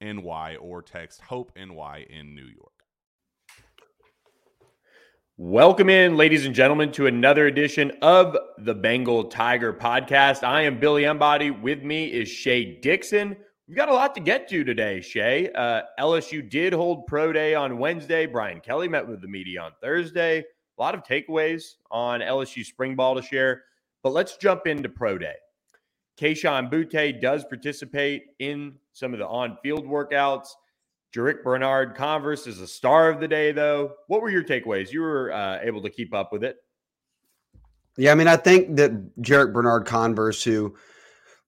NY or text Hope NY in New York. Welcome in, ladies and gentlemen, to another edition of the Bengal Tiger podcast. I am Billy Embody. With me is Shea Dixon. We've got a lot to get to today, Shea. Uh, LSU did hold pro day on Wednesday. Brian Kelly met with the media on Thursday. A lot of takeaways on LSU spring ball to share. But let's jump into pro day. Kayshon Boutte does participate in some of the on-field workouts. Jarrick Bernard Converse is a star of the day, though. What were your takeaways? You were uh, able to keep up with it. Yeah, I mean, I think that Jarrick Bernard Converse, who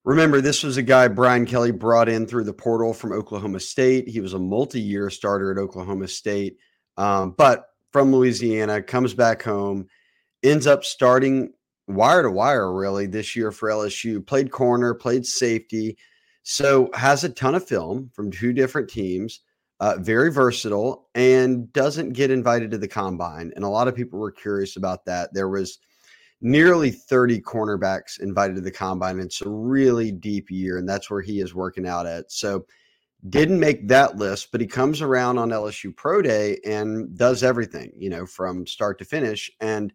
remember this was a guy Brian Kelly brought in through the portal from Oklahoma State. He was a multi-year starter at Oklahoma State, um, but from Louisiana, comes back home, ends up starting wire to wire really this year for LSU. Played corner, played safety, so has a ton of film from two different teams. Uh, very versatile and doesn't get invited to the combine. And a lot of people were curious about that. There was nearly 30 cornerbacks invited to the combine. It's a really deep year, and that's where he is working out at. So didn't make that list, but he comes around on LSU Pro Day and does everything, you know, from start to finish. And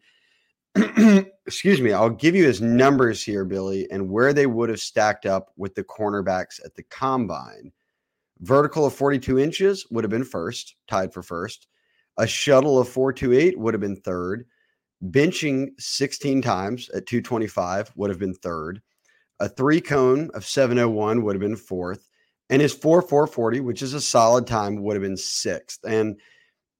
excuse me, I'll give you his numbers here, Billy, and where they would have stacked up with the cornerbacks at the combine. Vertical of 42 inches would have been first, tied for first. A shuttle of 428 would have been third. Benching 16 times at 225 would have been third. A three cone of 701 would have been fourth. And his 4440, which is a solid time, would have been sixth. And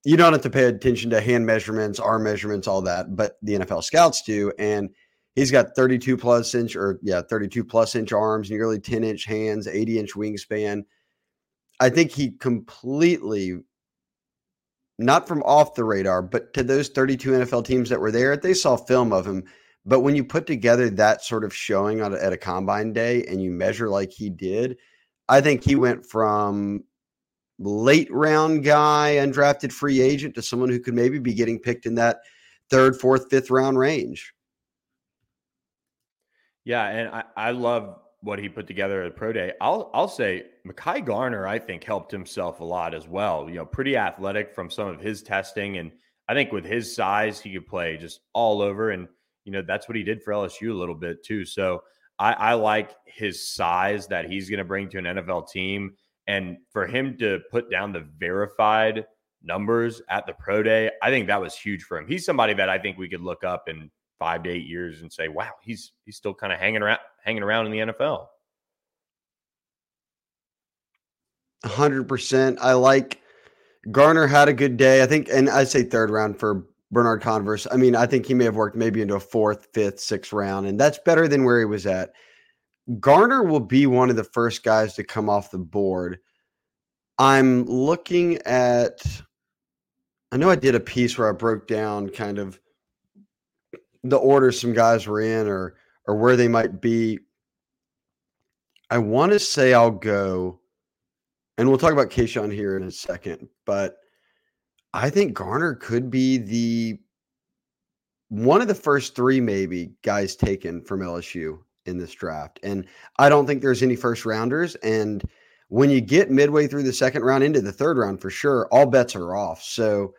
you don't have to pay attention to hand measurements, arm measurements, all that, but the NFL scouts do. And he's got 32 plus inch or yeah, 32 plus inch arms, nearly 10 inch hands, 80 inch wingspan. I think he completely not from off the radar, but to those 32 NFL teams that were there, they saw film of him. But when you put together that sort of showing at a combine day and you measure like he did, I think he went from late round guy, undrafted free agent to someone who could maybe be getting picked in that third, fourth, fifth round range. Yeah, and I, I love what he put together at Pro Day. I'll I'll say Mekhi Garner, I think, helped himself a lot as well. You know, pretty athletic from some of his testing. And I think with his size, he could play just all over. And, you know, that's what he did for LSU a little bit too. So I, I like his size that he's going to bring to an NFL team and for him to put down the verified numbers at the pro day, I think that was huge for him. He's somebody that I think we could look up in five to eight years and say, wow, he's he's still kind of hanging around hanging around in the NFL. 100%. I like Garner had a good day. I think, and I say third round for Bernard Converse. I mean, I think he may have worked maybe into a fourth, fifth, sixth round, and that's better than where he was at. Garner will be one of the first guys to come off the board. I'm looking at, I know I did a piece where I broke down kind of the order some guys were in or or where they might be. I want to say I'll go, and we'll talk about Kayshon here in a second, but I think Garner could be the one of the first three maybe guys taken from LSU in this draft. And I don't think there's any first rounders. And when you get midway through the second round into the third round, for sure, all bets are off. So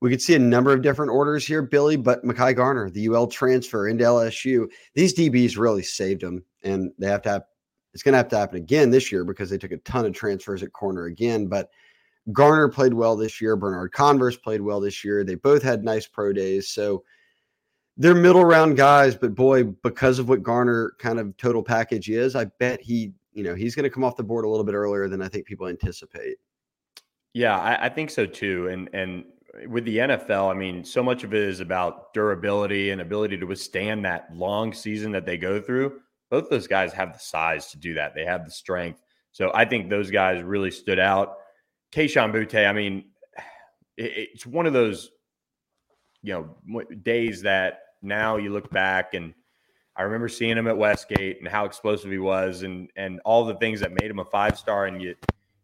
we could see a number of different orders here, Billy, but Mekhi Garner, the UL transfer into LSU, these DBs really saved them. And they have to have, it's going to have to happen again this year because they took a ton of transfers at corner again. But Garner played well this year. Bernard Converse played well this year. They both had nice pro days. So they're middle round guys, but boy, because of what Garner kind of total package is, I bet he, you know, he's going to come off the board a little bit earlier than I think people anticipate. Yeah, I, I think so too. And and with the NFL, I mean, so much of it is about durability and ability to withstand that long season that they go through. Both those guys have the size to do that. They have the strength. So I think those guys really stood out. Kayshon Boutte, I mean, it's one of those, you know, days that now you look back and I remember seeing him at Westgate and how explosive he was and and all the things that made him a five star and you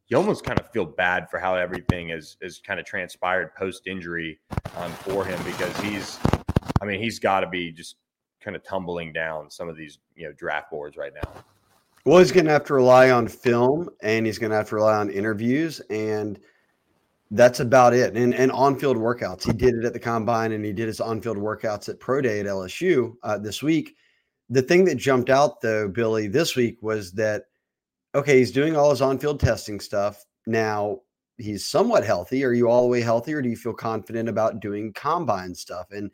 you almost kind of feel bad for how everything is is kind of transpired post injury um, for him because he's I mean he's got to be just kind of tumbling down some of these you know draft boards right now. Well, he's going to have to rely on film and he's going to have to rely on interviews and that's about it. And and on field workouts, he did it at the combine and he did his on field workouts at pro day at LSU uh, this week. The thing that jumped out though, Billy, this week was that okay, he's doing all his on field testing stuff now. He's somewhat healthy. Are you all the way healthy, or do you feel confident about doing combine stuff? And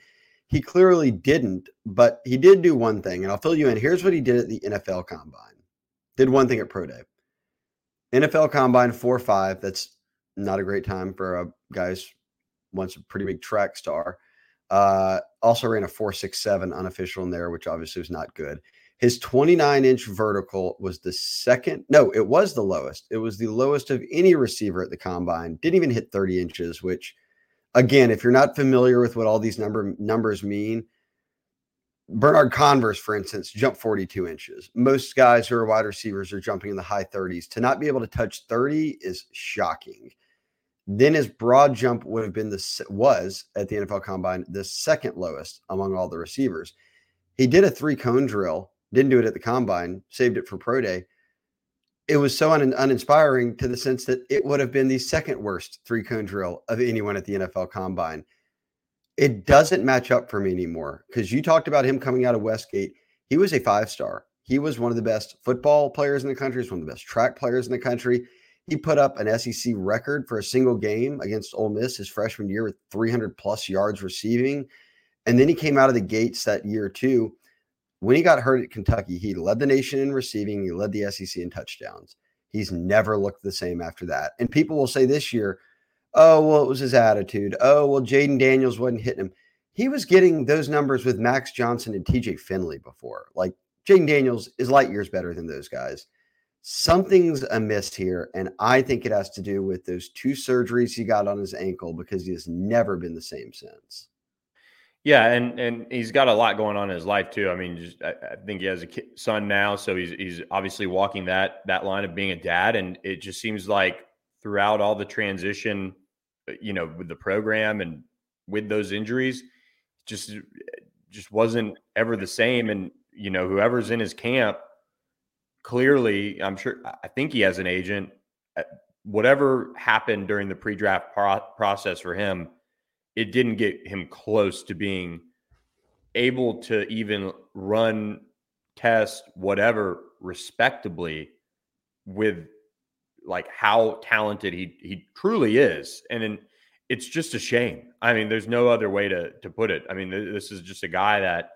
he clearly didn't, but he did do one thing, and I'll fill you in. Here's what he did at the NFL Combine. Did one thing at Pro Day. NFL Combine four five. That's not a great time for a guy's once a pretty big track star. Uh, also ran a four six seven unofficial in there, which obviously was not good. His 29 inch vertical was the second. No, it was the lowest. It was the lowest of any receiver at the combine. Didn't even hit 30 inches, which, again, if you're not familiar with what all these number numbers mean, Bernard Converse, for instance, jumped 42 inches. Most guys who are wide receivers are jumping in the high 30s. To not be able to touch 30 is shocking. Then his broad jump would have been the was at the NFL Combine the second lowest among all the receivers. He did a three cone drill, didn't do it at the Combine, saved it for Pro Day. It was so un- uninspiring to the sense that it would have been the second worst three cone drill of anyone at the NFL Combine it doesn't match up for me anymore because you talked about him coming out of Westgate. He was a five star. He was one of the best football players in the country. He's one of the best track players in the country. He put up an SEC record for a single game against Ole Miss his freshman year with 300 plus yards receiving. And then he came out of the gates that year too. When he got hurt at Kentucky, he led the nation in receiving. He led the SEC in touchdowns. He's never looked the same after that. And people will say this year, Oh, well, it was his attitude. Oh, well, Jayden Daniels wasn't hitting him. He was getting those numbers with Max Johnson and TJ Finley before. Like Jayden Daniels is light years better than those guys. Something's amiss here. And I think it has to do with those two surgeries he got on his ankle because he has never been the same since. Yeah, and and he's got a lot going on in his life too. I mean, just, I, I, think he has a son now, so he's he's obviously walking that that line of being a dad, and it just seems like throughout all the transition uh, you know, with the program and with those injuries, just just wasn't ever the same. And you know, whoever's in his camp, clearly, I'm sure. I think he has an agent. Uh, whatever happened during the pre-draft pro- process for him, it didn't get him close to being able to even run, test, whatever, respectably with like how talented he he truly is, and in, it's just a shame. I mean, there's no other way to to put it. I mean, this is just a guy that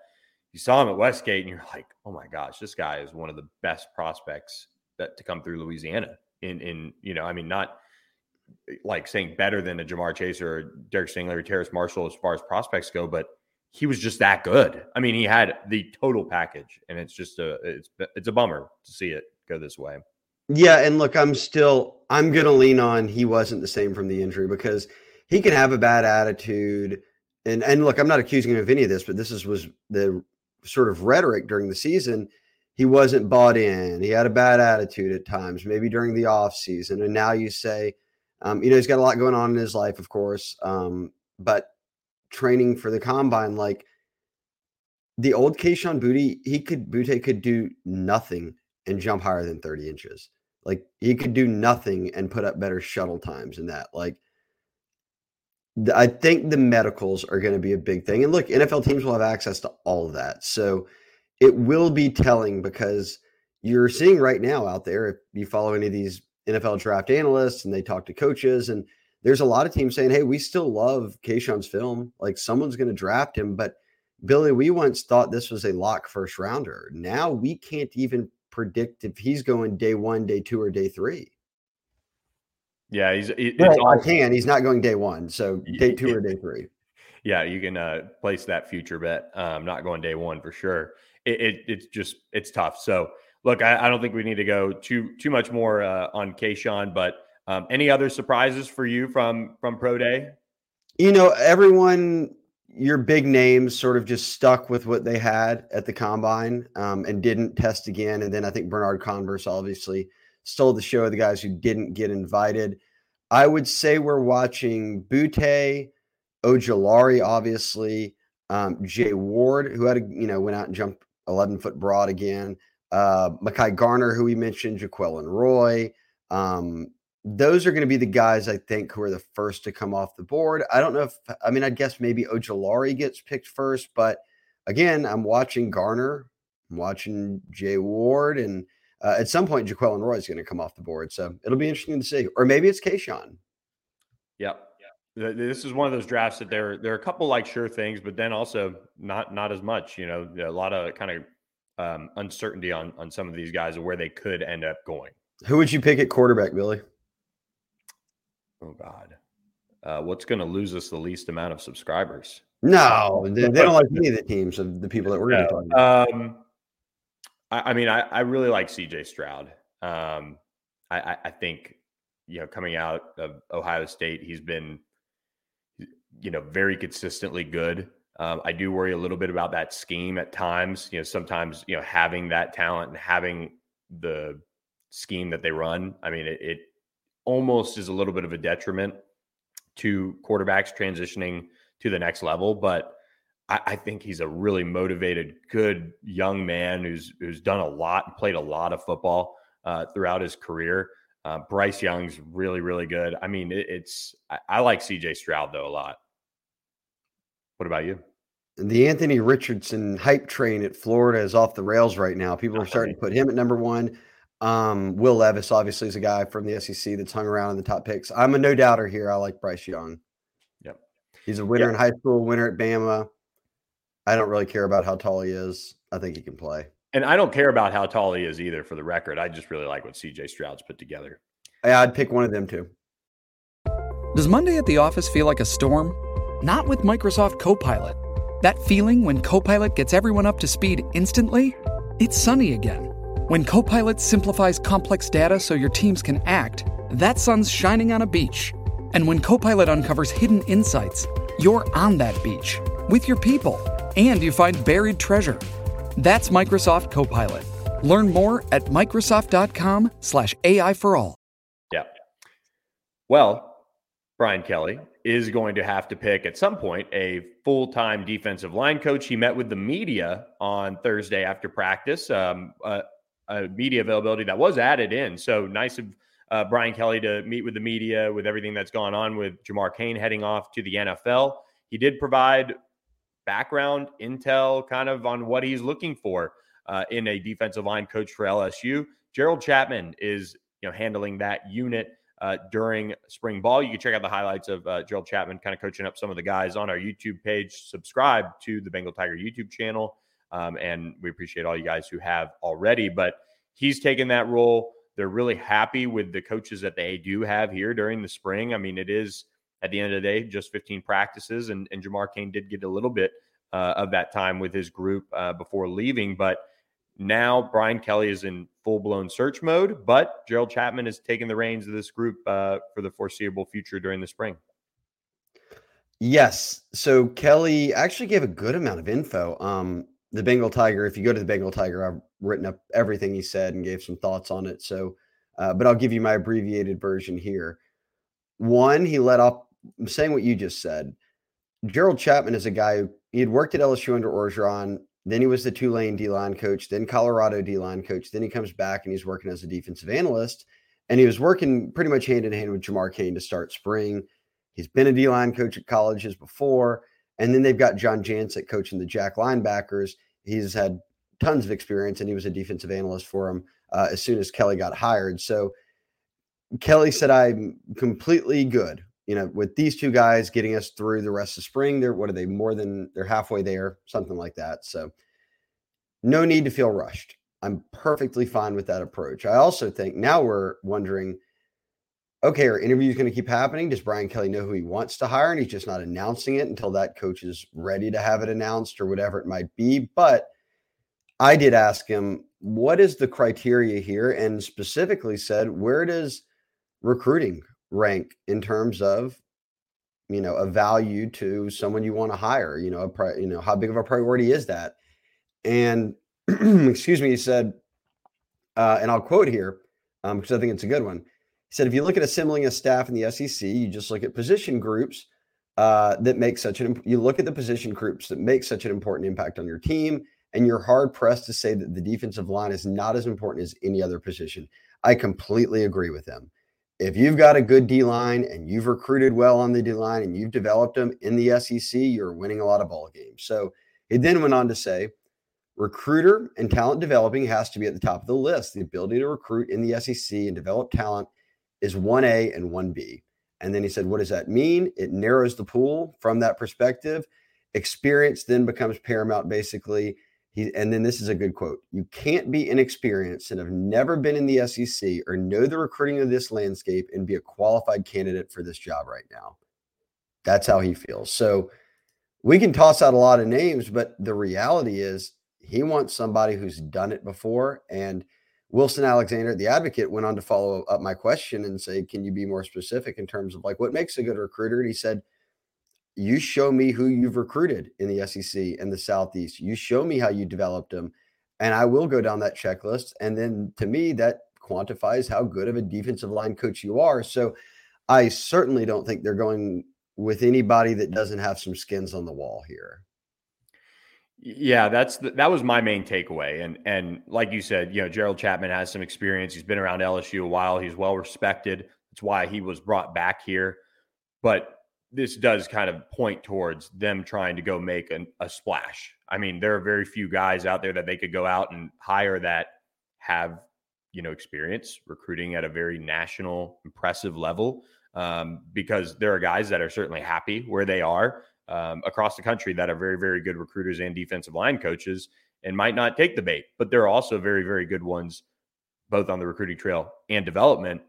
you saw him at Westgate, and you're like, oh my gosh, this guy is one of the best prospects that to come through Louisiana. in in you know, I mean, not eh, like saying better than a Ja'Marr Chase or Derek Stingley or Terrace Marshall as far as prospects go, but he was just that good. I mean, he had the total package, and it's just a it's it's a bummer to see it go this way. Yeah, and look, I'm still I'm gonna lean on he wasn't the same from the injury because he can have a bad attitude. And and look, I'm not accusing him of any of this, but this is was the sort of rhetoric during the season. He wasn't bought in. He had a bad attitude at times, maybe during the off season. And now you say, um, you know, he's got a lot going on in his life, of course. Um, but training for the combine, like the old Kayshon Booty, he could Boutte could do nothing and jump higher than 30 inches. Like he could do nothing and put up better shuttle times than that. Like I think the medicals are going to be a big thing. And look, NFL teams will have access to all of that. So it will be telling because you're seeing right now out there, if you follow any of these NFL draft analysts and they talk to coaches, and there's a lot of teams saying, Hey, we still love Kayshon's film. Like someone's going to draft him. But Billy, we once thought this was a lock first rounder. Now we can't even predict if he's going day one, day two, or day three. Yeah, he's. It, well, I can. He's not going day one, so day two or day three. Yeah, you can uh, place that future bet. Um, not going day one for sure. It, it, it's just it's tough. So look, I, I, don't think we need to go too too much more uh, on Kayshon, but um, any other surprises for you from from pro day? You know, everyone, your big names sort of just stuck with what they had at the combine um, and didn't test again. And then I think Bernard Converse obviously stole the show of the guys who didn't get invited. I would say we're watching Boutte, Ojulari, obviously, um, Jay Ward, who had a, you know went out and jumped 11 foot broad again. Uh, Mekhi Garner, who we mentioned, Jaquelin Roy. Um, those are going to be the guys I think who are the first to come off the board. I don't know if I mean I guess maybe Ojulari gets picked first, but again, I'm watching Garner, I'm watching Jay Ward, and uh, at some point, Jaquelin Roy is going to come off the board. So it'll be interesting to see. Or maybe it's Kayshon. Yep. This is one of those drafts that there there are a couple like sure things, but then also not not as much. You know, a lot of kind of um, uncertainty on on some of these guys and where they could end up going. Who would you pick at quarterback, Billy? Oh God, uh, what's going to lose us the least amount of subscribers? No, they, they don't like any of the teams of the people that we're going to talk about. Um, I, I mean, I, I, really like CJ Stroud. Um, I, I think you know coming out of Ohio State, he's been you know very consistently good. Um, I do worry a little bit about that scheme at times. You know, sometimes you know having that talent and having the scheme that they run. I mean, it, it almost is a little bit of a detriment to quarterbacks transitioning to the next level, but I, I, think he's a really motivated, good young man who's who's done a lot and played a lot of football uh, throughout his career. Uh, Bryce Young's really, really good. I mean, it, it's I, I like CJ Stroud though a lot. What about you? The Anthony Richardson hype train at Florida is off the rails right now. People are starting to put him at number one. Um, Will Levis obviously is a guy from the SEC that's hung around in the top picks. I'm a no doubter here. I like Bryce Young. Yep. He's a winner yep. in high school, winner at Bama. I don't really care about how tall he is. I think he can play. And I don't care about how tall he is either, for the record. I just really like what CJ Stroud's put together. Yeah, I'd pick one of them too. Does Monday at the office feel like a storm? Not with Microsoft Copilot. That feeling when Copilot gets everyone up to speed instantly? It's sunny again. When Copilot simplifies complex data so your teams can act, that sun's shining on a beach. And when Copilot uncovers hidden insights, you're on that beach with your people and you find buried treasure. That's Microsoft Copilot. Learn more at Microsoft.com/slash AI for all. Yeah. Well, Brian Kelly is going to have to pick at some point a full-time defensive line coach. He met with the media on Thursday after practice. Um, uh, a media availability that was added in. So nice of uh, Brian Kelly to meet with the media with everything that's gone on with Jamar Cain heading off to the NFL. He did provide background intel kind of on what he's looking for uh, in a defensive line coach for LSU. Gerald Chapman is you know handling that unit uh, during spring ball. You can check out the highlights of uh, Gerald Chapman kind of coaching up some of the guys on our YouTube page. Subscribe to the Bengal Tiger YouTube channel, um, and we appreciate all you guys who have already. But he's taken that role. they're really happy with the coaches that they do have here during the spring. I mean, it is at the end of the day just 15 practices, and, and Jamar Cain did get a little bit uh, of that time with his group uh, before leaving. But now Brian Kelly is in full blown search mode, but Gerald Chapman is taking the reins of this group uh, for the foreseeable future during the spring. Yes. So Kelly actually gave a good amount of info. Um, the Bengal Tiger, if you go to the Bengal Tiger, I've written up everything he said and gave some thoughts on it. So, uh, but I'll give you my abbreviated version here. One, he let off saying what you just said. Gerald Chapman is a guy who he had worked at LSU under Orgeron. Then he was the Tulane D line coach, then Colorado D line coach. Then he comes back and he's working as a defensive analyst. And he was working pretty much hand in hand with Jamar Cain to start spring. He's been a D line coach at colleges before. And then they've got John Jancek coaching the Jack linebackers. He's had tons of experience and he was a defensive analyst for him uh, as soon as Kelly got hired. So Kelly said, I'm completely good you know, with these two guys getting us through the rest of spring, they're what are they more than they're halfway there, something like that. So, no need to feel rushed. I'm perfectly fine with that approach. I also think now we're wondering okay, are interviews going to keep happening? Does Brian Kelly know who he wants to hire and he's just not announcing it until that coach is ready to have it announced or whatever it might be? But I did ask him, what is the criteria here? And specifically said, where does recruiting rank in terms of you know a value to someone you want to hire you know a pri- you know how big of a priority is that? And excuse me he said uh, and i'll quote here um, because i think it's a good one. He said if you look at assembling a staff in the sec you just look at position groups uh, that make such an you look at the position groups that make such an important impact on your team and you're hard pressed to say that the defensive line is not as important as any other position. I completely agree with them if you've got a good D line and you've recruited well on the D line and you've developed them in the SEC, you're winning a lot of ball games. So he then went on to say, recruiter and talent developing has to be at the top of the list. The ability to recruit in the SEC and develop talent is 1A and 1B. And then he said, What does that mean? It narrows the pool from that perspective. Experience then becomes paramount, basically. He, and then this is a good quote You can't be inexperienced and have never been in the SEC or know the recruiting of this landscape and be a qualified candidate for this job right now. That's how he feels. So we can toss out a lot of names, but the reality is he wants somebody who's done it before. And Wilson Alexander, the advocate, went on to follow up my question and say, Can you be more specific in terms of like what makes a good recruiter? And he said, you show me who you've recruited in the SEC and the Southeast. You show me how you developed them, and I will go down that checklist. And then to me, that quantifies how good of a defensive line coach you are. So I certainly don't think they're going with anybody that doesn't have some skins on the wall here. Yeah, that's the, that was my main takeaway, and and like you said, you know, Gerald Chapman has some experience. He's been around LSU a while. He's well respected. That's why he was brought back here. But this does kind of point towards them trying to go make an, a splash. I mean, there are very few guys out there that they could go out and hire that have, you know, experience recruiting at a very national, impressive level. Um, because there are guys that are certainly happy where they are um, across the country that are very, very good recruiters and defensive line coaches and might not take the bait. But there are also very, very good ones, both on the recruiting trail and development,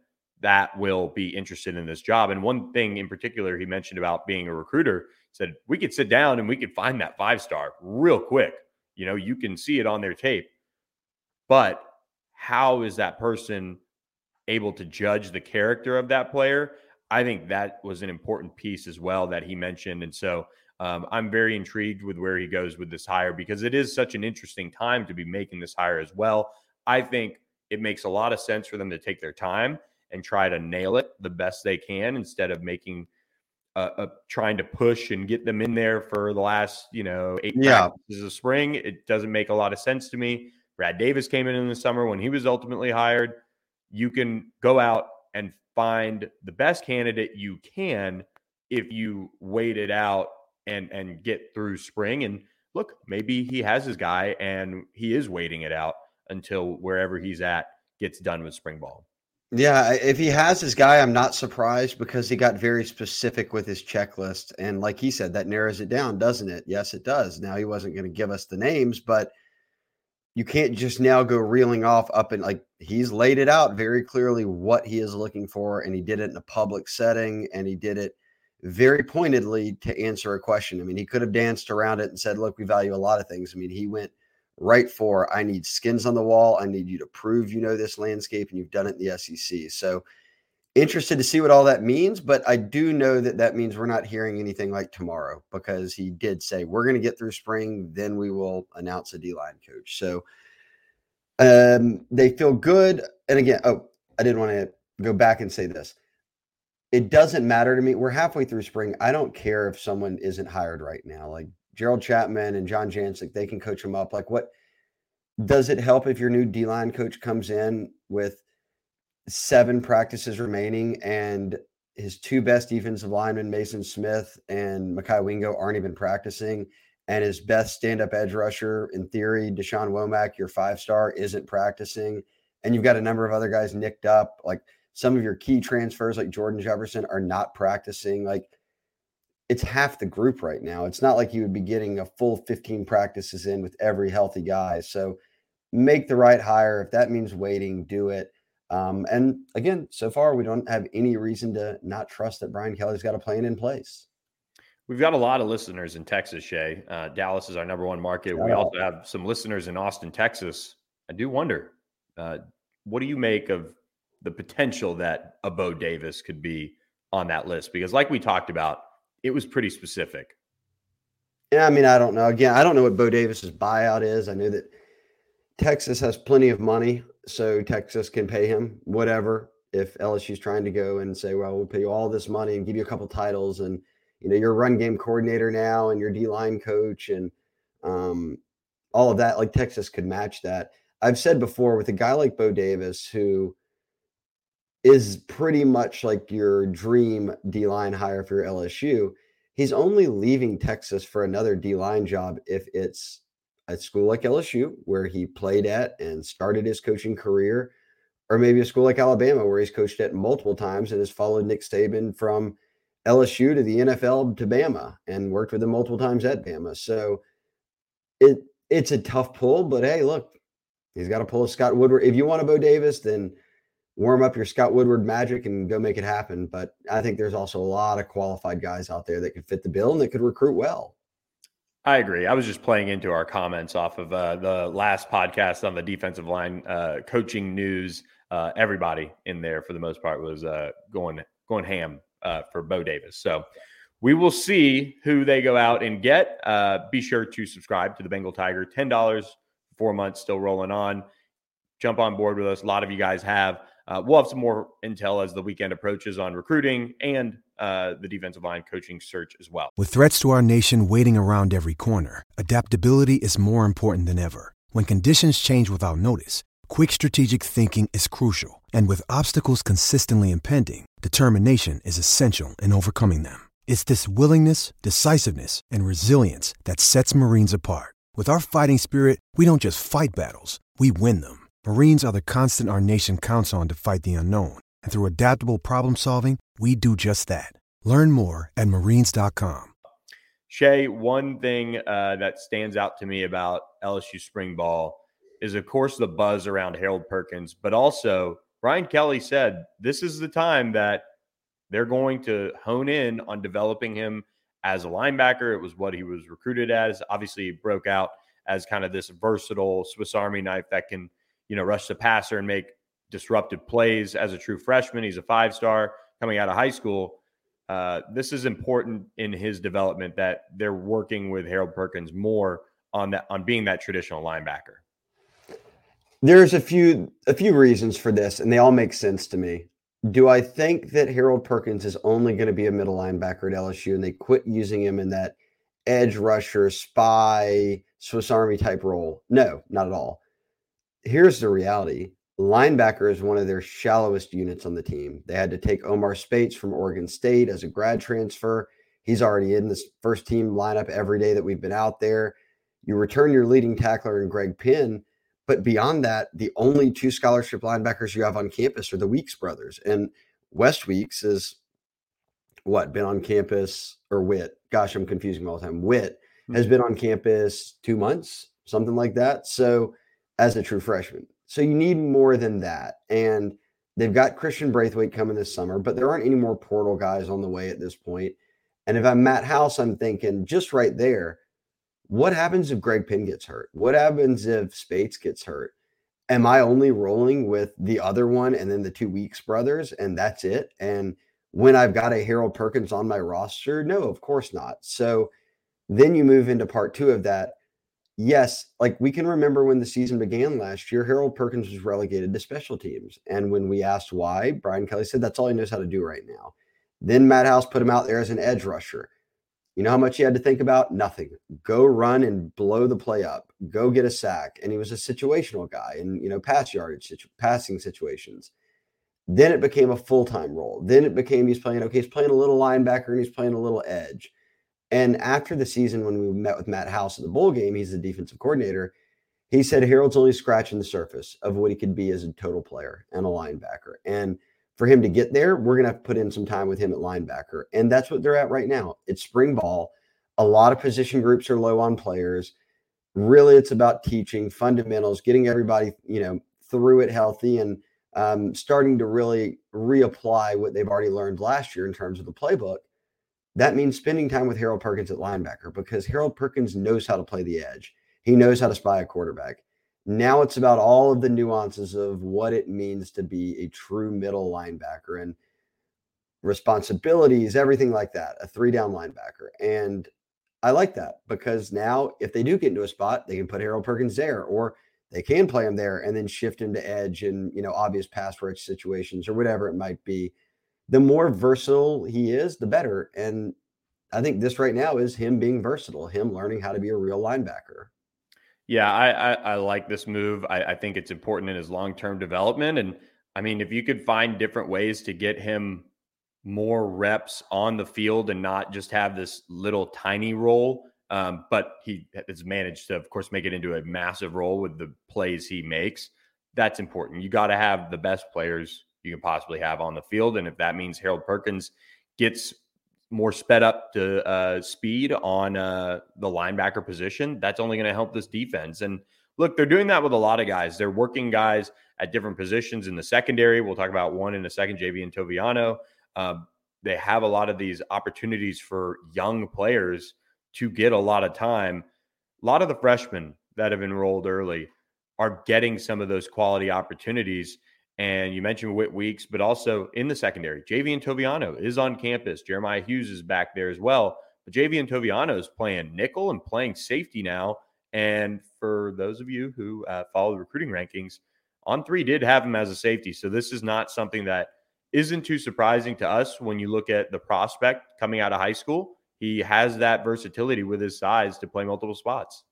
that will be interested in this job. And one thing in particular he mentioned about being a recruiter said we could sit down and we could find that five star real quick. You know, you can see it on their tape. But how is that person able to judge the character of that player? I think that was an important piece as well that he mentioned. And so um, I'm very intrigued with where he goes with this hire because it is such an interesting time to be making this hire as well. I think it makes a lot of sense for them to take their time and try to nail it the best they can instead of making uh, uh, trying to push and get them in there for the last you know eight yeah. practices of spring. It doesn't make a lot of sense to me. Brad Davis came in in the summer when he was ultimately hired. You can go out and find the best candidate you can if you wait it out and and get through spring and look maybe he has his guy and he is waiting it out until wherever he's at gets done with spring ball yeah, if he has his guy, I'm not surprised because he got very specific with his checklist. And like he said, that narrows it down, doesn't it? Yes, it does. Now he wasn't going to give us the names, but you can't just now go reeling off up and like he's laid it out very clearly what he is looking for, and he did it in a public setting, and he did it very pointedly to answer a question. I mean, he could have danced around it and said, "Look, we value a lot of things." I mean, he went right for, "I need skins on the wall. I need you to prove you know this landscape, and you've done it in the SEC." So interested to see what all that means, but I do know that that means we're not hearing anything like tomorrow because he did say we're going to get through spring, then we will announce a D line coach. So um, they feel good. And again, oh, I didn't want to go back and say this. It doesn't matter to me. We're halfway through spring. I don't care if someone isn't hired right now. Like Gerald Chapman and John Jancek, they can coach them up. Like, what does it help if your new D line coach comes in with seven practices remaining and his two best defensive linemen, Mason Smith and Mekhi Wingo, aren't even practicing? and his best stand-up edge rusher in theory, Da'Shawn Womack, your five-star, isn't practicing, and you've got a number of other guys nicked up. Like some of your key transfers, like Jordan Jefferson, are not practicing. Like it's half the group right now. It's not like you would be getting a full 15 practices in with every healthy guy. So make the right hire. If that means waiting, do it. Um, and again, so far we don't have any reason to not trust that Brian Kelly's got a plan in place. We've got a lot of listeners in Texas, Shea. Uh, Dallas is our number one market. We also have some listeners in Austin, Texas. I do wonder, uh, what do you make of the potential that a Bo Davis could be on that list? Because, like we talked about, it was pretty specific. Yeah, I mean, I don't know. Again, I don't know what Bo Davis's buyout is. I knew that Texas has plenty of money, so Texas can pay him whatever. If LSU's trying to go and say, "Well, we'll pay you all this money and give you a couple titles," and you know, you're a run game coordinator now and your D line coach and um, all of that. Like Texas could match that. I've said before with a guy like Bo Davis, who is pretty much like your dream D line hire for your LSU, he's only leaving Texas for another D line job if it's a school like LSU, where he played at and started his coaching career, or maybe a school like Alabama, where he's coached at multiple times and has followed Nick Saban from LSU to the NFL to Bama and worked with him multiple times at Bama. So it it's a tough pull, but hey, look, he's got to pull a Scott Woodward. If you want a Bo Davis, then warm up your Scott Woodward magic and go make it happen. But I think there's also a lot of qualified guys out there that could fit the bill and that could recruit well. I agree. I was just playing into our comments off of uh, the last podcast on the defensive line uh, coaching news. Uh, everybody in there, for the most part, was uh, going going ham uh, for Bo Davis. So we will see who they go out and get. Uh, be sure to subscribe to the Bengal Tiger. Ten dollars, four months still rolling on. Jump on board with us. A lot of you guys have. Uh, we'll have some more intel as the weekend approaches on recruiting and uh, the defensive line coaching search as well. With threats to our nation waiting around every corner, adaptability is more important than ever. When conditions change without notice, quick strategic thinking is crucial. And with obstacles consistently impending, determination is essential in overcoming them. It's this willingness, decisiveness, and resilience that sets Marines apart. With our fighting spirit, we don't just fight battles, we win them. Marines are the constant our nation counts on to fight the unknown. And through adaptable problem solving, we do just that. Learn more at marines.com. Shea, one thing uh, that stands out to me about LSU spring ball is, of course, the buzz around Harold Perkins, but also Brian Kelly said this is the time that they're going to hone in on developing him as a linebacker. It was what he was recruited as. Obviously, he broke out as kind of this versatile Swiss Army knife that can, you know, rush the passer and make disruptive plays as a true freshman. He's a five star coming out of high school. Uh, this is important in his development that they're working with Harold Perkins more on that on being that traditional linebacker. There's a few a few reasons for this, and they all make sense to me. Do I think that Harold Perkins is only going to be a middle linebacker at LSU and they quit using him in that edge rusher, spy, Swiss Army type role? No, not at all. Here's the reality. Linebacker is one of their shallowest units on the team. They had to take Omar Speights from Oregon State as a grad transfer. He's already in this first team lineup every day that we've been out there. You return your leading tackler in Greg Penn but beyond that, the only two scholarship linebackers you have on campus are the Weeks brothers. And West Weeks is what been on campus or Whit. Gosh, I'm confusing all the time. Mm-hmm. has been on campus two months, something like that. So as a true freshman. So you need more than that. And they've got Christian Braithwaite coming this summer, but there aren't any more portal guys on the way at this point. And if I'm Matt House, I'm thinking just right there, what happens if Greg Penn gets hurt? What happens if Speights gets hurt? Am I only rolling with the other one and then the two Weeks brothers and that's it? And when I've got a Harold Perkins on my roster, no, of course not. So then you move into part two of that. Yes, like we can remember when the season began last year, Harold Perkins was relegated to special teams. And when we asked why, Brian Kelly said that's all he knows how to do right now. Then Matt House put him out there as an edge rusher. You know how much he had to think about? Nothing. Go run and blow the play up. Go get a sack. And he was a situational guy in, you know, pass yardage, situ- passing situations. Then it became a full time role. Then it became he's playing, okay, he's playing a little linebacker and he's playing a little edge. And after the season, when we met with Matt House at the bowl game, he's the defensive coordinator. He said Harold's only scratching the surface of what he could be as a total player and a linebacker. And for him to get there, we're going to have to put in some time with him at linebacker. And that's what they're at right now. It's spring ball. A lot of position groups are low on players. Really, it's about teaching fundamentals, getting everybody, you know, through it healthy and um, starting to really reapply what they've already learned last year in terms of the playbook. That means spending time with Harold Perkins at linebacker because Harold Perkins knows how to play the edge. He knows how to spy a quarterback. Now it's about all of the nuances of what it means to be a true middle linebacker and responsibilities, everything like that, a three down linebacker. And I like that because now if they do get into a spot, they can put Harold Perkins there or they can play him there and then shift him to edge and, you know, obvious pass rush situations or whatever it might be. The more versatile he is, the better. And I think this right now is him being versatile, him learning how to be a real linebacker. Yeah, I, I, I like this move. I, I think it's important in his long term development. And I mean, if you could find different ways to get him more reps on the field and not just have this little tiny role, um, but he has managed to, of course, make it into a massive role with the plays he makes. That's important. You got to have the best players you can possibly have on the field. And if that means Harold Perkins gets more sped up to uh, speed on uh, the linebacker position, that's only going to help this defense. And look, they're doing that with a lot of guys. They're working guys at different positions in the secondary. We'll talk about one in a second, Javien Toviano. Um, they have a lot of these opportunities for young players to get a lot of time. A lot of the freshmen that have enrolled early are getting some of those quality opportunities. And you mentioned Whit Weeks, but also in the secondary, Javien Toviano is on campus. Jeremiah Hughes is back there as well. But and Toviano is playing nickel and playing safety now. And for those of you who uh, follow the recruiting rankings, on three did have him as a safety. So this is not something that isn't too surprising to us when you look at the prospect coming out of high school. He has that versatility with his size to play multiple spots.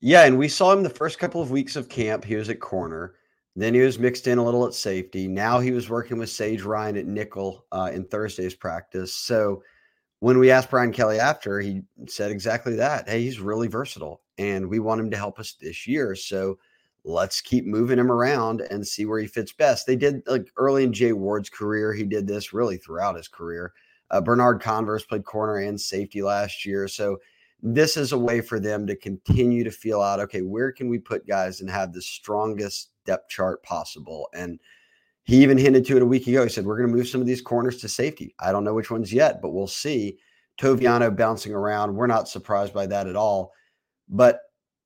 Yeah, and we saw him the first couple of weeks of camp. He was at corner. Then he was mixed in a little at safety. Now he was working with Sage Ryan at nickel uh, in Thursday's practice. So when we asked Brian Kelly after, he said exactly that. Hey, he's really versatile, and we want him to help us this year. So let's keep moving him around and see where he fits best. They did like early in Jay Ward's career. He did this really throughout his career. Uh, Bernard Converse played corner and safety last year. So this is a way for them to continue to feel out okay, where can we put guys and have the strongest depth chart possible? And he even hinted to it a week ago. He said, We're going to move some of these corners to safety. I don't know which ones yet, but we'll see. Toviano bouncing around. We're not surprised by that at all. But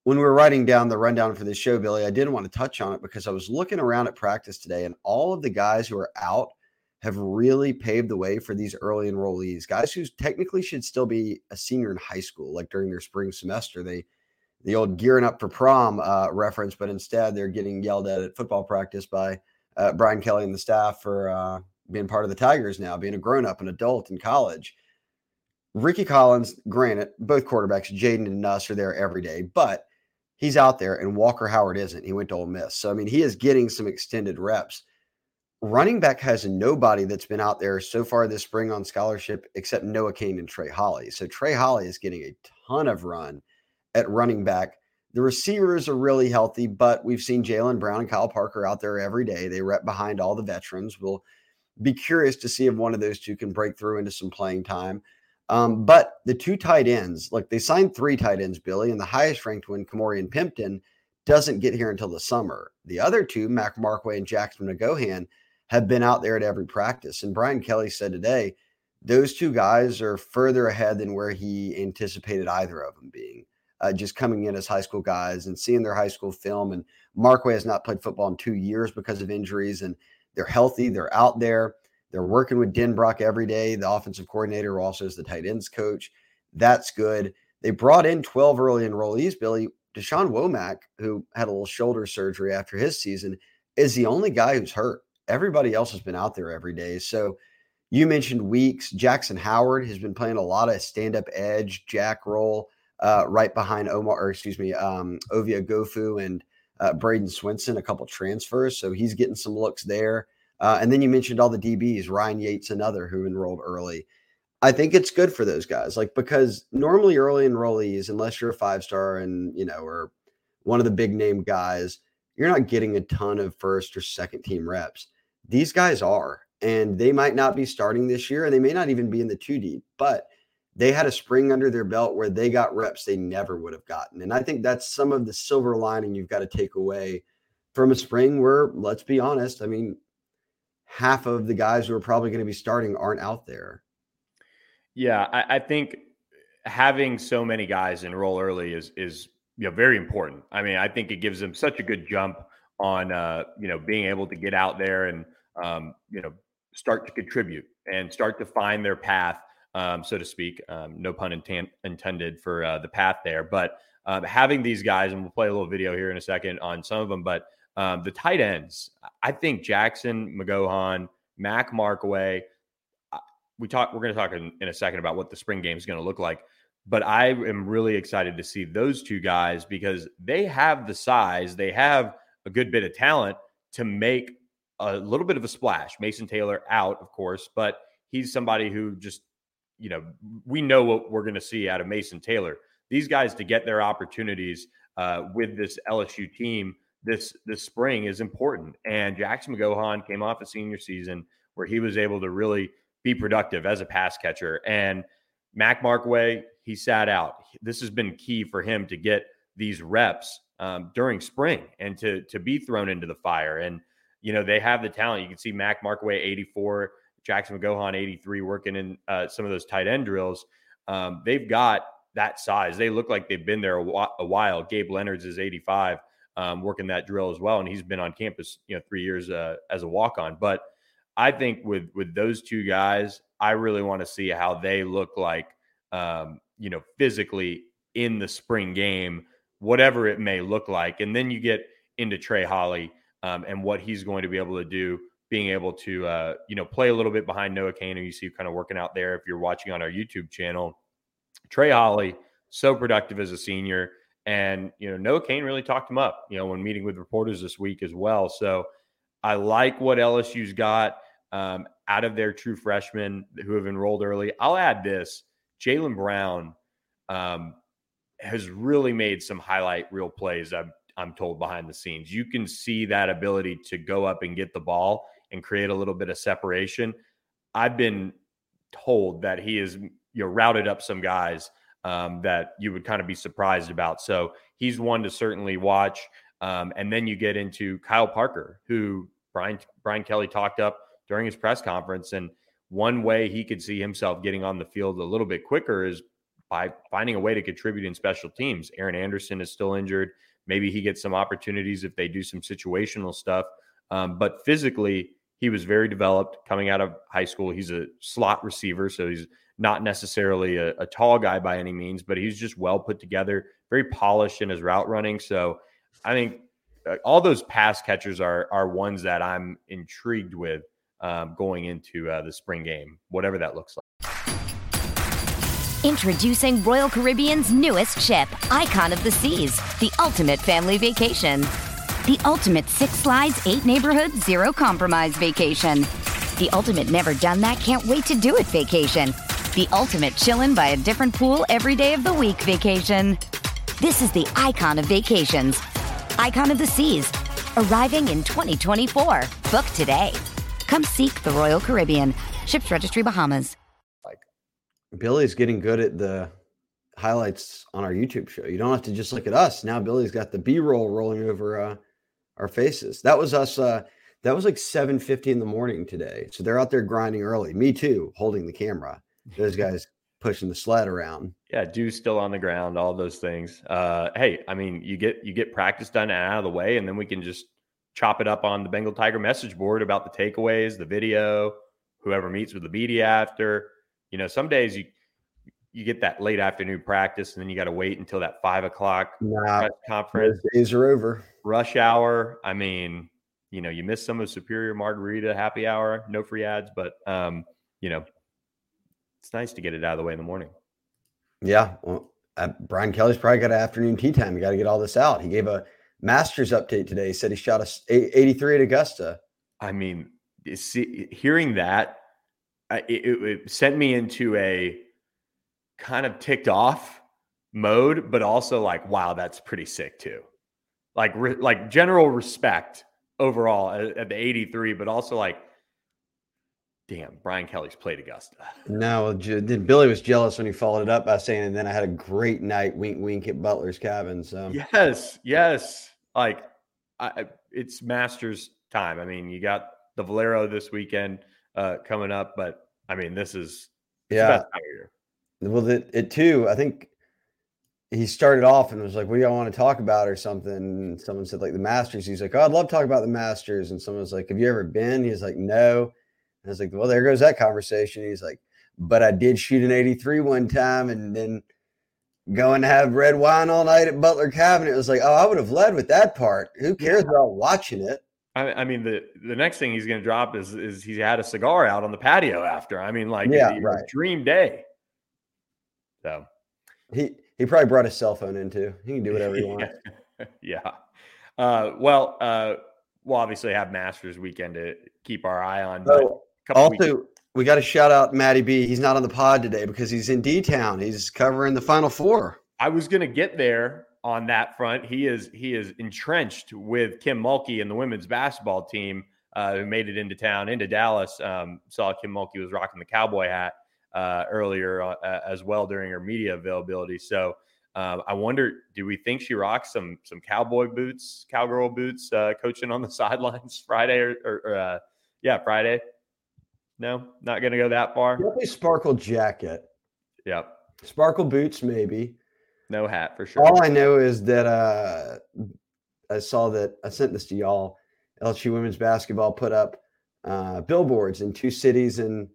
when we were writing down the rundown for this show, Billy, I didn't want to touch on it because I was looking around at practice today and all of the guys who are out have really paved the way for these early enrollees, guys who technically should still be a senior in high school, like during their spring semester. They, the old gearing up for prom uh, reference, but instead they're getting yelled at at football practice by uh, Brian Kelly and the staff for uh, being part of the Tigers now, being a grown up, an adult in college. Rickie Collins, granted, both quarterbacks, Jayden and Nuss, are there every day, but he's out there and Walker Howard isn't. He went to Ole Miss. So, I mean, he is getting some extended reps running back has nobody that's been out there so far this spring on scholarship except Noah Cain and Trey Holly. So Trey Holly is getting a ton of run at running back. The receivers are really healthy, but we've seen Jalen Brown and Kyle Parker out there every day. They rep behind all the veterans. We'll be curious to see if one of those two can break through into some playing time. Um, but the two tight ends, like they signed three tight ends, Billy, and the highest ranked one, Kamorian Pimpton, doesn't get here until the summer. The other two, Mac Markway and Jackson McGohan, have been out there at every practice. And Brian Kelly said today, those two guys are further ahead than where he anticipated either of them being. Uh, just coming in as high school guys and seeing their high school film. And Markway has not played football in two years because of injuries, and they're healthy. They're out there. They're working with Denbrock every day, the offensive coordinator, also is the tight ends coach. That's good. They brought in 12 early enrollees, Billy. Da'Shawn Womack, who had a little shoulder surgery after his season, is the only guy who's hurt. Everybody else has been out there every day. So you mentioned Weeks. Jackson Howard has been playing a lot of stand up edge, jack role, uh, right behind Omar, or excuse me, um, Ovie Oghoufo and uh, Bradyn Swinson, a couple transfers. So he's getting some looks there. Uh, and then you mentioned all the DBs, Ryan Yates, another who enrolled early. I think it's good for those guys, like because normally early enrollees, unless you're a five star and you know, or one of the big name guys, you're not getting a ton of first or second team reps. These guys are, and they might not be starting this year, and they may not even be in the two deep, but they had a spring under their belt where they got reps they never would have gotten. And I think that's some of the silver lining you've got to take away from a spring where, let's be honest, I mean, half of the guys who are probably going to be starting aren't out there. Yeah, I, I, think having so many guys enroll early is is you know very important. I mean, I think it gives them such a good jump on uh, you know being able to get out there and um, you know start to contribute and start to find their path, um, so to speak. Um, no pun intent, intended for uh, the path there, but um, having these guys, and we'll play a little video here in a second on some of them, but um, the tight ends, I think Jackson, McGohan, Mac Markway. We talk. We're going to talk in, in a second about what the spring game is going to look like. But I am really excited to see those two guys because they have the size, they have a good bit of talent to make a little bit of a splash. Mason Taylor out, of course, but he's somebody who just, you know, we know what we're going to see out of Mason Taylor. These guys to get their opportunities uh, with this LSU team this this spring is important. And Jackson McGohan came off a senior season where he was able to really be productive as a pass catcher. And Mac Markway, he sat out. This has been key for him to get these reps um, during spring and to to be thrown into the fire. And you know they have the talent. You can see Mac Markway 84, Jackson McGohan 83, working in uh, some of those tight end drills. Um, they've got that size. They look like they've been there a, wh- a while. Gabe Leonards is 85 um, working that drill as well. And he's been on campus, you know, three years uh, as a walk on. But I think with with those two guys, I really want to see how they look like, um, you know, physically in the spring game, whatever it may look like. And then you get into Trey Holly um, and what he's going to be able to do, being able to, uh, you know, play a little bit behind Noah Cain, who you see kind of working out there. If you're watching on our YouTube channel, Trey Holly, so productive as a senior and, you know, Noah Cain really talked him up, you know, when meeting with reporters this week as well. So I like what LSU's got um, out of their true freshmen who have enrolled early. I'll add this Jalen Brown um, has really made some highlight reel plays, I'm, I'm told, behind the scenes. You can see that ability to go up and get the ball and create a little bit of separation. I've been told that he has you know routed up some guys um, that you would kind of be surprised about. So he's one to certainly watch. Um, and then you get into Kyle Parker, who Brian Brian Kelly talked up during his press conference. And one way he could see himself getting on the field a little bit quicker is by finding a way to contribute in special teams. Aaron Anderson is still injured. Maybe he gets some opportunities if they do some situational stuff. Um, but physically, he was very developed coming out of high school. He's a slot receiver, so he's not necessarily a, a, tall guy by any means, but he's just well put together, very polished in his route running. So I think uh, all those pass catchers are are ones that I'm intrigued with um, going into uh, the spring game, whatever that looks like. Introducing Royal Caribbean's newest ship, Icon of the Seas, the ultimate family vacation. The ultimate six slides, eight neighborhoods, zero compromise vacation. The ultimate never done that, can't wait to do it vacation the ultimate chillin' by a different pool every day of the week vacation. This is the icon of vacations, icon of the seas, arriving in 2024. Book today. Come seek the Royal Caribbean. Ships Registry Bahamas. Like Billy's getting good at the highlights on our YouTube show. You don't have to just look at us. Now Billy's got the B-roll rolling over uh, our faces. That was us. Uh, that was like 7:50 in the morning today. So they're out there grinding early. Me too, holding the camera. Those guys pushing the sled around. Yeah, dew still on the ground, all those things. Uh, hey, I mean, you get you get practice done and out of the way, and then we can just chop it up on the Bengal Tiger message board about the takeaways, the video, whoever meets with the media after. You know, some days you you get that late afternoon practice, and then you got to wait until that five o'clock Nah, conference, days are over. rush hour. I mean, you know, you miss some of Superior Margarita happy hour, no free ads, but um, you know, it's nice to get it out of the way in the morning. Yeah. Well, uh, Brian Kelly's probably got an afternoon tee time. You got to get all this out. He gave a Masters update today. He said he shot a s- a- 83 at Augusta. I mean, see, hearing that, I- it, it sent me into a kind of ticked off mode, but also like, wow, that's pretty sick too. Like, re- like general respect overall at, at the 83, but also like, damn, Brian Kelly's played Augusta. No, Billy was jealous when he followed it up by saying, and then I had a great night, wink, wink, at Butler's cabin. So, Yes, yes. Like, I, it's Masters time. I mean, you got the Valero this weekend uh, coming up, but I mean, this is yeah. Best time of year. Well, it, it too, I think he started off and was like, What do y'all want to talk about or something? And someone said, like, the Masters. He's like, Oh, I'd love to talk about the Masters. And someone was like, Have you ever been? He's like, No. And I was like, Well, there goes that conversation. He's like, But I did shoot an 83 one time and then going to have red wine all night at Butler Cabin. It was like, Oh, I would have led with that part. Who cares about watching it? I, I mean, the the next thing he's going to drop is is he's had a cigar out on the patio after. I mean, like, Yeah, right. dream day. So, He he probably brought his cell phone in too. He can do whatever he wants. yeah. Uh, well, uh, we'll obviously have Masters weekend to keep our eye on. But Oh, a weeks- Also, we got to shout out Matty B. He's not on the pod today because he's in D Town. He's covering the Final Four. I was going to get there on that front. He is he is entrenched with Kim Mulkey and the women's basketball team uh, who made it into town, into Dallas. Um, saw Kim Mulkey was rocking the cowboy hat uh, earlier uh, as well during her media availability. So um, I wonder, do we think she rocks some some cowboy boots, cowgirl boots, uh, coaching on the sidelines Friday or, or, or uh, yeah Friday? No, not going to go that far. Definitely sparkle jacket, Yep, sparkle boots, maybe. no hat for sure. All I know is that uh, I saw that I sent this to y'all. LSU women's basketball put up uh, billboards in two cities in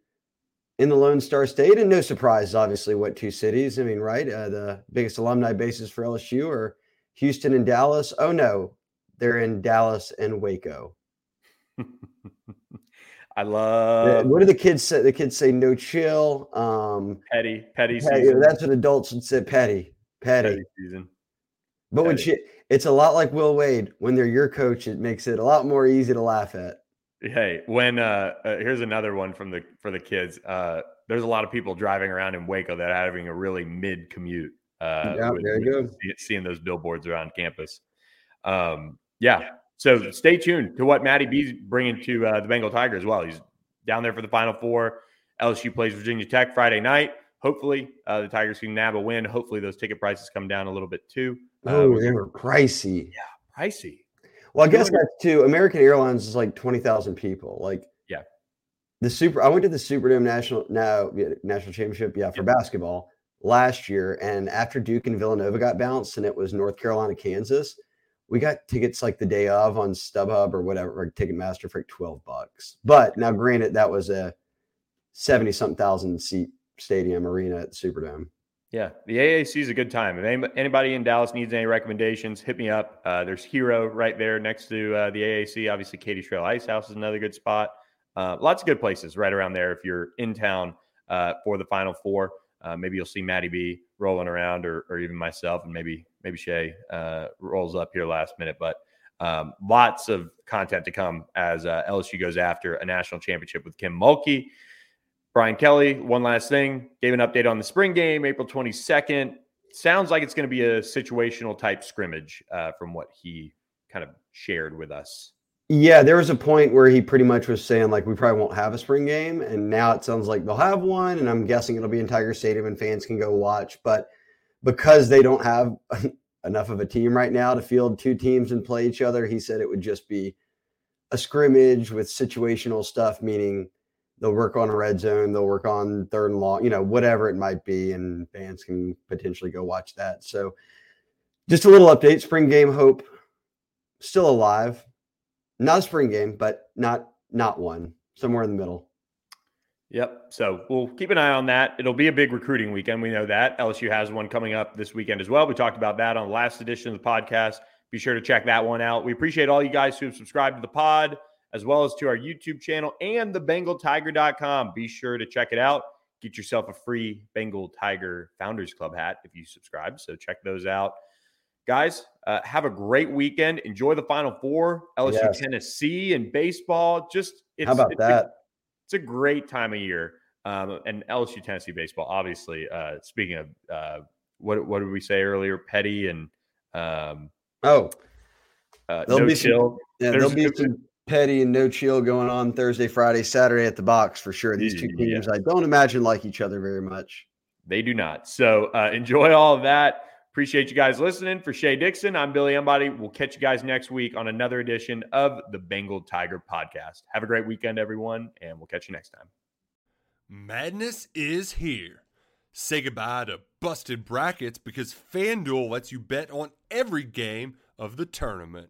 in the Lone Star State, and no surprise, obviously, what two cities? I mean, right? Uh, the biggest alumni bases for LSU are Houston and Dallas. Oh no, they're in Dallas and Waco. I love what do the kids say? The kids say no chill. Um, petty, petty petty, season. that's what adults would say. Petty, petty. petty season. But when she, it's a lot like Will Wade. When they're your coach, it makes it a lot more easy to laugh at. Hey, when uh, uh here's another one from the for the kids. Uh there's a lot of people driving around in Waco that are having a really mid commute. Uh Yeah, with- there you go. seeing those billboards around campus. Um yeah. So stay tuned to what Matty B's bringing to uh, the Bengal Tiger as well. He's down there for the Final Four. LSU plays Virginia Tech Friday night. Hopefully, uh, the Tigers can nab a win. Hopefully, those ticket prices come down a little bit too. Oh, they were pricey. Yeah, pricey. Well, I guess that's too. American Airlines is like twenty thousand people. Like, Yeah. the super. I went to the Superdome national now national championship. Yeah, for basketball last year, and after Duke and Villanova got bounced, and it was North Carolina, Kansas. We got tickets like the day of on StubHub or whatever, or Ticketmaster for like twelve bucks. But now, granted, that was a seventy something thousand seat stadium arena at the Superdome. Yeah, the AAC is a good time. If anybody in Dallas needs any recommendations, hit me up. Uh, there's Hero right there next to uh, the AAC. Obviously, Katie Trail Ice House is another good spot. Uh, lots of good places right around there if you're in town uh, for the Final Four. Uh, maybe you'll see Matty B rolling around, or, or even myself, and maybe maybe Shea uh, rolls up here last minute. But um, lots of content to come as LSU goes after a national championship with Kim Mulkey. Brian Kelly, one last thing, gave an update on the spring game, April 22nd. Sounds like it's going to be a situational type scrimmage uh, from what he kind of shared with us. Yeah, there was a point where he pretty much was saying like we probably won't have a spring game, and now it sounds like they'll have one, and I'm guessing it'll be in Tiger Stadium and fans can go watch. But because they don't have enough of a team right now to field two teams and play each other, he said it would just be a scrimmage with situational stuff, meaning they'll work on a red zone, they'll work on third and long, you know, whatever it might be, and fans can potentially go watch that. So, just a little update: spring game hope still alive, not a spring game, but not not one, somewhere in the middle. Yep. So we'll keep an eye on that. It'll be a big recruiting weekend. We know that. LSU has one coming up this weekend as well. We talked about that on the last edition of the podcast. Be sure to check that one out. We appreciate all you guys who have subscribed to the pod, as well as to our YouTube channel and the BengalTiger.com. Be sure to check it out. Get yourself a free Bengal Tiger Founders Club hat if you subscribe. So check those out. Guys, uh, have a great weekend. Enjoy the Final Four, LSU, Yes. Tennessee, and baseball. Just it's, How about it's a- that? it's a great time of year. Um, and LSU Tennessee baseball, obviously. Uh, speaking of uh, what what did we say earlier? Petty and um, Oh, uh, There'll no be some- chill. yeah, there'll be some petty and no chill going on Thursday, Friday, Saturday at the box for sure. These two Yeah. teams, I don't imagine like each other very much. They do not. So uh, enjoy all of that. Appreciate you guys listening. For Shea Dixon, I'm Billy Embody. We'll catch you guys next week on another edition of the Bengal Tiger Podcast. Have a great weekend, everyone, and we'll catch you next time. Madness is here. Say goodbye to busted brackets because FanDuel lets you bet on every game of the tournament.